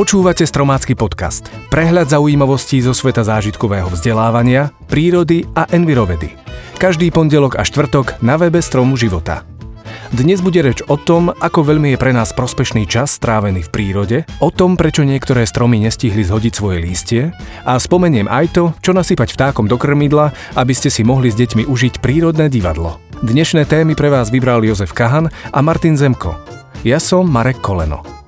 Počúvate Stromácky podcast. Prehľad zaujímavostí zo sveta zážitkového vzdelávania, prírody a envirovedy. Každý pondelok a štvrtok na webe Stromu života. Dnes bude reč o tom, ako veľmi je pre nás prospešný čas strávený v prírode, o tom, prečo niektoré stromy nestihli zhodiť svoje lístie a spomeniem aj to, čo nasypať vtákom do krmidla, aby ste si mohli s deťmi užiť prírodné divadlo. Dnešné témy pre vás vybral Jozef Kahan a Martin Zemko. Ja som Marek Koleno.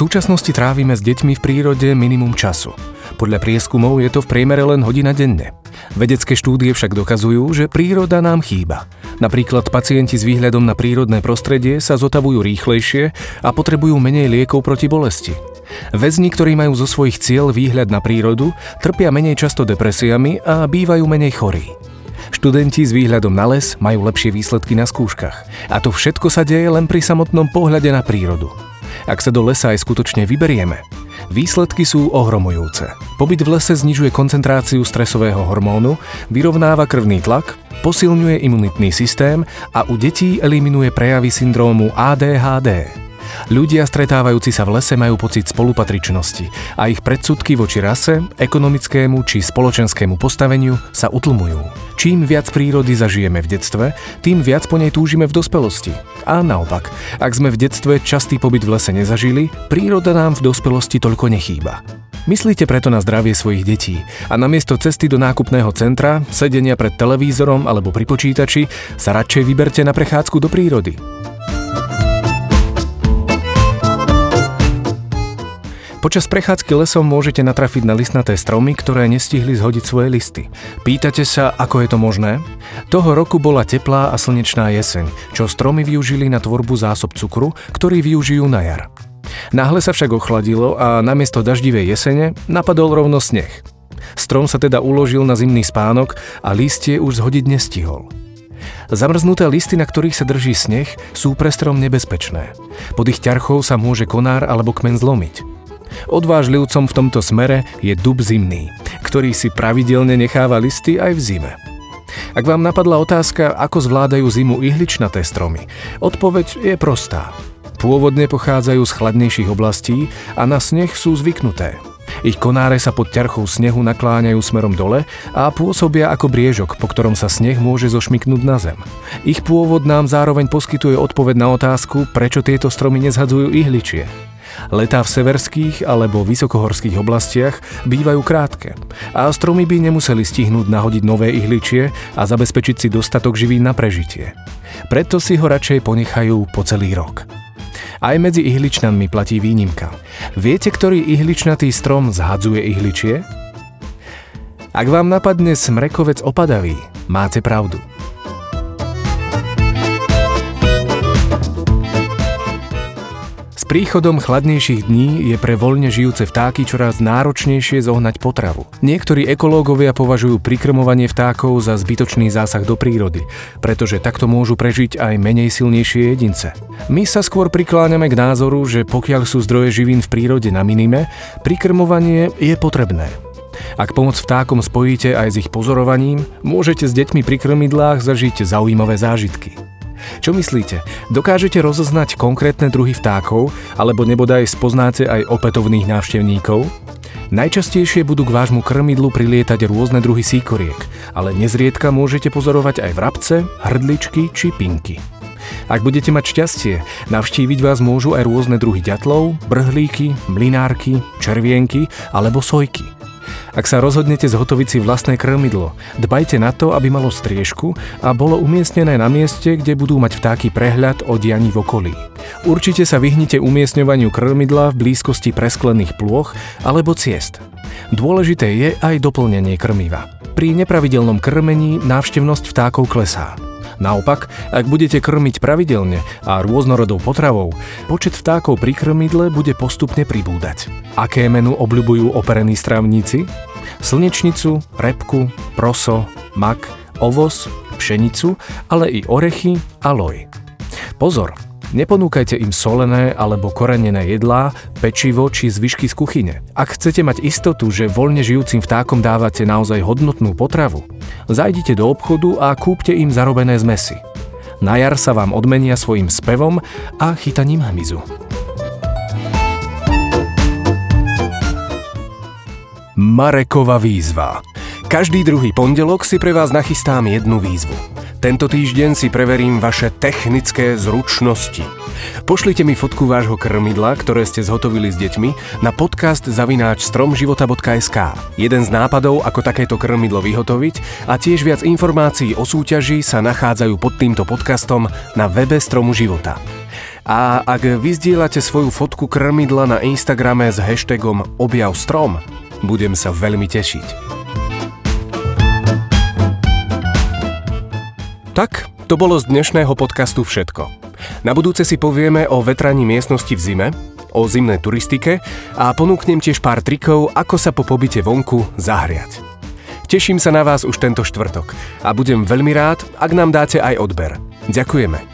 Súčasnosti trávime s deťmi v prírode minimum času. Podľa prieskumov je to v priemere len hodina denne. Vedecké štúdie však dokazujú, že príroda nám chýba. Napríklad pacienti s výhľadom na prírodné prostredie sa zotavujú rýchlejšie a potrebujú menej liekov proti bolesti. Väzni, ktorí majú zo svojich cieľ výhľad na prírodu, trpia menej často depresiami a bývajú menej chorí. Študenti s výhľadom na les majú lepšie výsledky na skúškach. A to všetko sa deje len pri samotnom pohľade na prírodu ak sa do lesa aj skutočne vyberieme. Výsledky sú ohromujúce. Pobyt v lese znižuje koncentráciu stresového hormónu, vyrovnáva krvný tlak, posilňuje imunitný systém a u detí eliminuje prejavy syndrómu ADHD. Ľudia stretávajúci sa v lese majú pocit spolupatričnosti a ich predsudky voči rase, ekonomickému či spoločenskému postaveniu sa utlmujú. Čím viac prírody zažijeme v detstve, tým viac po nej túžime v dospelosti. A naopak, ak sme v detstve častý pobyt v lese nezažili, príroda nám v dospelosti toľko nechýba. Myslíte preto na zdravie svojich detí a namiesto cesty do nákupného centra, sedenia pred televízorom alebo pri počítači sa radšej vyberte na prechádzku do prírody. Počas prechádzky lesom môžete natrafiť na listnaté stromy, ktoré nestihli zhodiť svoje listy. Pýtate sa, ako je to možné? Toho roku bola teplá a slnečná jeseň, čo stromy využili na tvorbu zásob cukru, ktorý využijú na jar. Náhle sa však ochladilo a namiesto daždivej jesene napadol rovno sneh. Strom sa teda uložil na zimný spánok a listie už zhodiť nestihol. Zamrznuté listy, na ktorých sa drží sneh, sú pre strom nebezpečné. Pod ich ťarchou sa môže konár alebo kmen zlomiť. Odvážlivcom v tomto smere je dub zimný, ktorý si pravidelne necháva listy aj v zime. Ak vám napadla otázka, ako zvládajú zimu ihličnaté stromy, odpoveď je prostá. Pôvodne pochádzajú z chladnejších oblastí a na sneh sú zvyknuté. Ich konáre sa pod ťarchou snehu nakláňajú smerom dole a pôsobia ako briežok, po ktorom sa sneh môže zošmiknúť na zem. Ich pôvod nám zároveň poskytuje odpoveď na otázku, prečo tieto stromy nezhadzujú ihličie. Letá v severských alebo vysokohorských oblastiach bývajú krátke a stromy by nemuseli stihnúť nahodiť nové ihličie a zabezpečiť si dostatok živín na prežitie. Preto si ho radšej ponechajú po celý rok. Aj medzi ihličnanmi platí výnimka. Viete, ktorý ihličnatý strom zhadzuje ihličie? Ak vám napadne smrekovec opadavý, máte pravdu. Príchodom chladnejších dní je pre voľne žijúce vtáky čoraz náročnejšie zohnať potravu. Niektorí ekológovia považujú prikrmovanie vtákov za zbytočný zásah do prírody, pretože takto môžu prežiť aj menej silnejšie jedince. My sa skôr prikláňame k názoru, že pokiaľ sú zdroje živín v prírode na minime, prikrmovanie je potrebné. Ak pomoc vtákom spojíte aj s ich pozorovaním, môžete s deťmi pri krmidlách zažiť zaujímavé zážitky. Čo myslíte? Dokážete rozoznať konkrétne druhy vtákov, alebo nebodaj spoznáte aj opätovných návštevníkov? Najčastejšie budú k vášmu krmidlu prilietať rôzne druhy síkoriek, ale nezriedka môžete pozorovať aj vrabce, hrdličky či pinky. Ak budete mať šťastie, navštíviť vás môžu aj rôzne druhy ďatlov, brhlíky, mlinárky, červienky alebo sojky – ak sa rozhodnete zhotoviť si vlastné krmidlo, dbajte na to, aby malo striežku a bolo umiestnené na mieste, kde budú mať vtáky prehľad o dianí v okolí. Určite sa vyhnite umiestňovaniu krmidla v blízkosti presklených plôch alebo ciest. Dôležité je aj doplnenie krmiva. Pri nepravidelnom krmení návštevnosť vtákov klesá. Naopak, ak budete krmiť pravidelne a rôznorodou potravou, počet vtákov pri krmidle bude postupne pribúdať. Aké menu obľubujú operení strávníci? Slnečnicu, repku, proso, mak, ovoz, pšenicu, ale i orechy a loj. Pozor, Neponúkajte im solené alebo korenené jedlá, pečivo či zvyšky z kuchyne. Ak chcete mať istotu, že voľne žijúcim vtákom dávate naozaj hodnotnú potravu, zajdite do obchodu a kúpte im zarobené zmesy. Na jar sa vám odmenia svojim spevom a chytaním hmyzu. Marekova výzva. Každý druhý pondelok si pre vás nachystám jednu výzvu. Tento týždeň si preverím vaše technické zručnosti. Pošlite mi fotku vášho krmidla, ktoré ste zhotovili s deťmi, na podcast zavináč stromživota.sk. Jeden z nápadov, ako takéto krmidlo vyhotoviť a tiež viac informácií o súťaži sa nachádzajú pod týmto podcastom na webe Stromu života. A ak vyzdielate svoju fotku krmidla na Instagrame s hashtagom objav strom, budem sa veľmi tešiť. Tak, to bolo z dnešného podcastu všetko. Na budúce si povieme o vetraní miestnosti v zime, o zimnej turistike a ponúknem tiež pár trikov, ako sa po pobyte vonku zahriať. Teším sa na vás už tento štvrtok a budem veľmi rád, ak nám dáte aj odber. Ďakujeme.